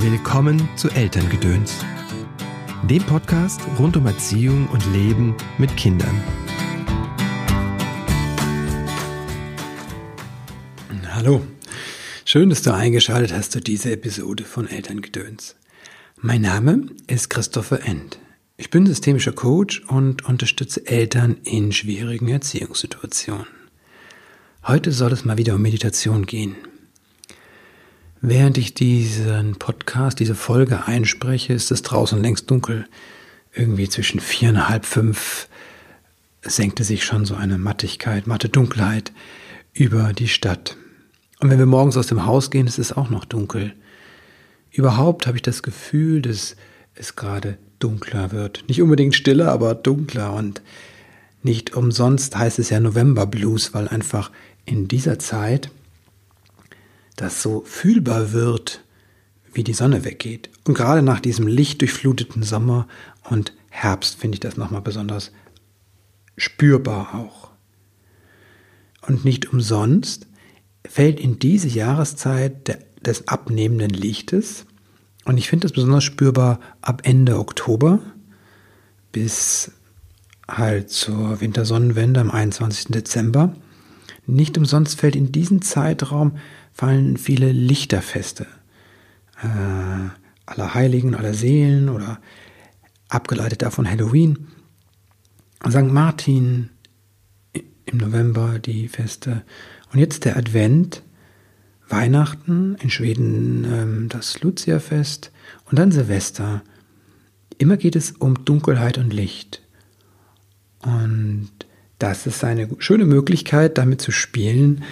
Willkommen zu Elterngedöns, dem Podcast rund um Erziehung und Leben mit Kindern. Hallo, schön, dass du eingeschaltet hast zu dieser Episode von Elterngedöns. Mein Name ist Christopher End. Ich bin systemischer Coach und unterstütze Eltern in schwierigen Erziehungssituationen. Heute soll es mal wieder um Meditation gehen. Während ich diesen Podcast, diese Folge einspreche, ist es draußen längst dunkel. Irgendwie zwischen vier und halb fünf senkte sich schon so eine Mattigkeit, matte Dunkelheit über die Stadt. Und wenn wir morgens aus dem Haus gehen, ist es auch noch dunkel. Überhaupt habe ich das Gefühl, dass es gerade dunkler wird. Nicht unbedingt stiller, aber dunkler. Und nicht umsonst heißt es ja November Blues, weil einfach in dieser Zeit das so fühlbar wird, wie die Sonne weggeht. Und gerade nach diesem lichtdurchfluteten Sommer und Herbst finde ich das nochmal besonders spürbar auch. Und nicht umsonst fällt in diese Jahreszeit des abnehmenden Lichtes, und ich finde das besonders spürbar ab Ende Oktober bis halt zur Wintersonnenwende am 21. Dezember. Nicht umsonst fällt in diesen Zeitraum fallen viele Lichterfeste. Äh, aller Heiligen, aller Seelen oder abgeleitet davon Halloween. St. Martin im November die Feste. Und jetzt der Advent, Weihnachten, in Schweden ähm, das Lucia-Fest und dann Silvester. Immer geht es um Dunkelheit und Licht. Und das ist eine schöne Möglichkeit, damit zu spielen,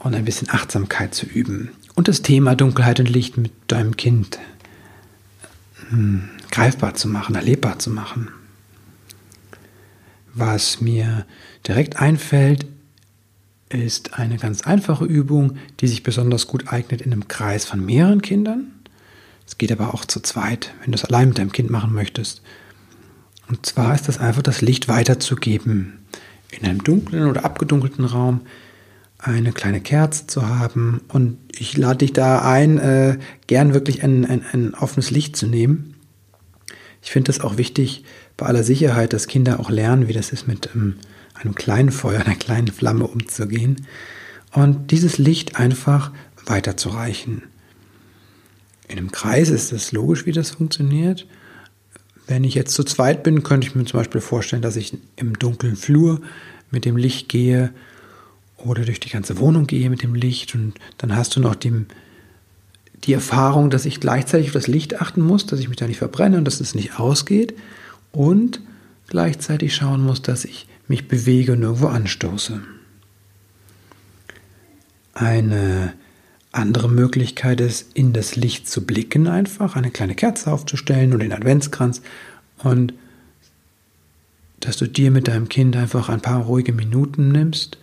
und ein bisschen Achtsamkeit zu üben. Und das Thema Dunkelheit und Licht mit deinem Kind hm, greifbar zu machen, erlebbar zu machen. Was mir direkt einfällt, ist eine ganz einfache Übung, die sich besonders gut eignet in einem Kreis von mehreren Kindern. Es geht aber auch zu zweit, wenn du es allein mit deinem Kind machen möchtest. Und zwar ist das einfach das Licht weiterzugeben. In einem dunklen oder abgedunkelten Raum eine kleine Kerze zu haben. Und ich lade dich da ein, äh, gern wirklich ein, ein, ein offenes Licht zu nehmen. Ich finde es auch wichtig, bei aller Sicherheit, dass Kinder auch lernen, wie das ist, mit ähm, einem kleinen Feuer, einer kleinen Flamme umzugehen. Und dieses Licht einfach weiterzureichen. In einem Kreis ist es logisch, wie das funktioniert. Wenn ich jetzt zu zweit bin, könnte ich mir zum Beispiel vorstellen, dass ich im dunklen Flur mit dem Licht gehe oder durch die ganze Wohnung gehe mit dem Licht und dann hast du noch die, die Erfahrung, dass ich gleichzeitig auf das Licht achten muss, dass ich mich da nicht verbrenne und dass es nicht ausgeht und gleichzeitig schauen muss, dass ich mich bewege und irgendwo anstoße. Eine andere Möglichkeit ist, in das Licht zu blicken, einfach eine kleine Kerze aufzustellen oder den Adventskranz und dass du dir mit deinem Kind einfach ein paar ruhige Minuten nimmst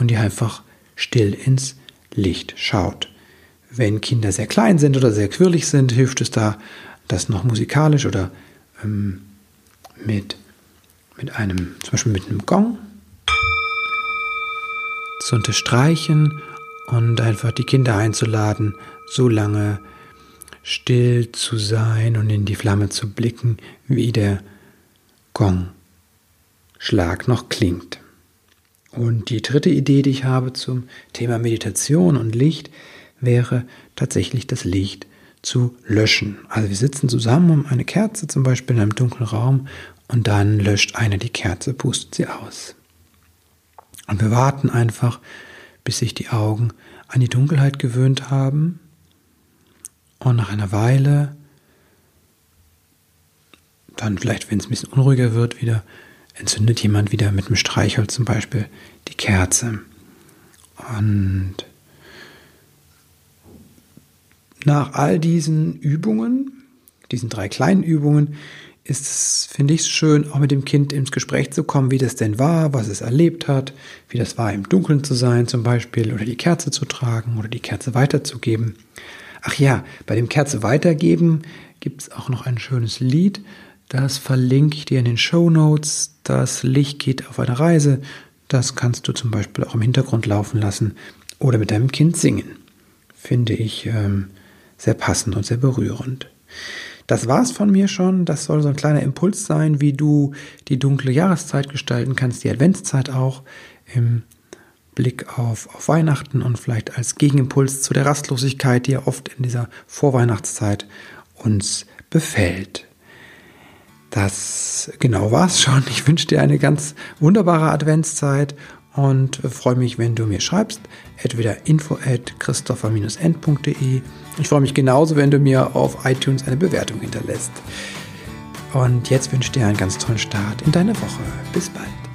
und ihr einfach still ins Licht schaut. Wenn Kinder sehr klein sind oder sehr quirlig sind, hilft es da, das noch musikalisch oder ähm, mit, mit einem, zum Beispiel mit einem Gong zu unterstreichen und einfach die Kinder einzuladen, so lange still zu sein und in die Flamme zu blicken, wie der Gongschlag noch klingt. Und die dritte Idee, die ich habe zum Thema Meditation und Licht, wäre tatsächlich das Licht zu löschen. Also wir sitzen zusammen um eine Kerze zum Beispiel in einem dunklen Raum und dann löscht eine die Kerze, pustet sie aus. Und wir warten einfach, bis sich die Augen an die Dunkelheit gewöhnt haben und nach einer Weile dann vielleicht, wenn es ein bisschen unruhiger wird, wieder entzündet jemand wieder mit dem Streichholz zum Beispiel die Kerze. Und nach all diesen Übungen, diesen drei kleinen Übungen, ist es, finde ich schön, auch mit dem Kind ins Gespräch zu kommen, wie das denn war, was es erlebt hat, wie das war, im Dunkeln zu sein zum Beispiel oder die Kerze zu tragen oder die Kerze weiterzugeben. Ach ja, bei dem Kerze weitergeben gibt es auch noch ein schönes Lied, das verlinke ich dir in den Show Notes. Das Licht geht auf eine Reise. Das kannst du zum Beispiel auch im Hintergrund laufen lassen oder mit deinem Kind singen. Finde ich ähm, sehr passend und sehr berührend. Das war's von mir schon. Das soll so ein kleiner Impuls sein, wie du die dunkle Jahreszeit gestalten kannst, die Adventszeit auch im Blick auf, auf Weihnachten und vielleicht als Gegenimpuls zu der Rastlosigkeit, die ja oft in dieser Vorweihnachtszeit uns befällt. Das genau war's schon. Ich wünsche dir eine ganz wunderbare Adventszeit und freue mich, wenn du mir schreibst. Entweder info at christopher-end.de. Ich freue mich genauso, wenn du mir auf iTunes eine Bewertung hinterlässt. Und jetzt wünsche ich dir einen ganz tollen Start in deine Woche. Bis bald.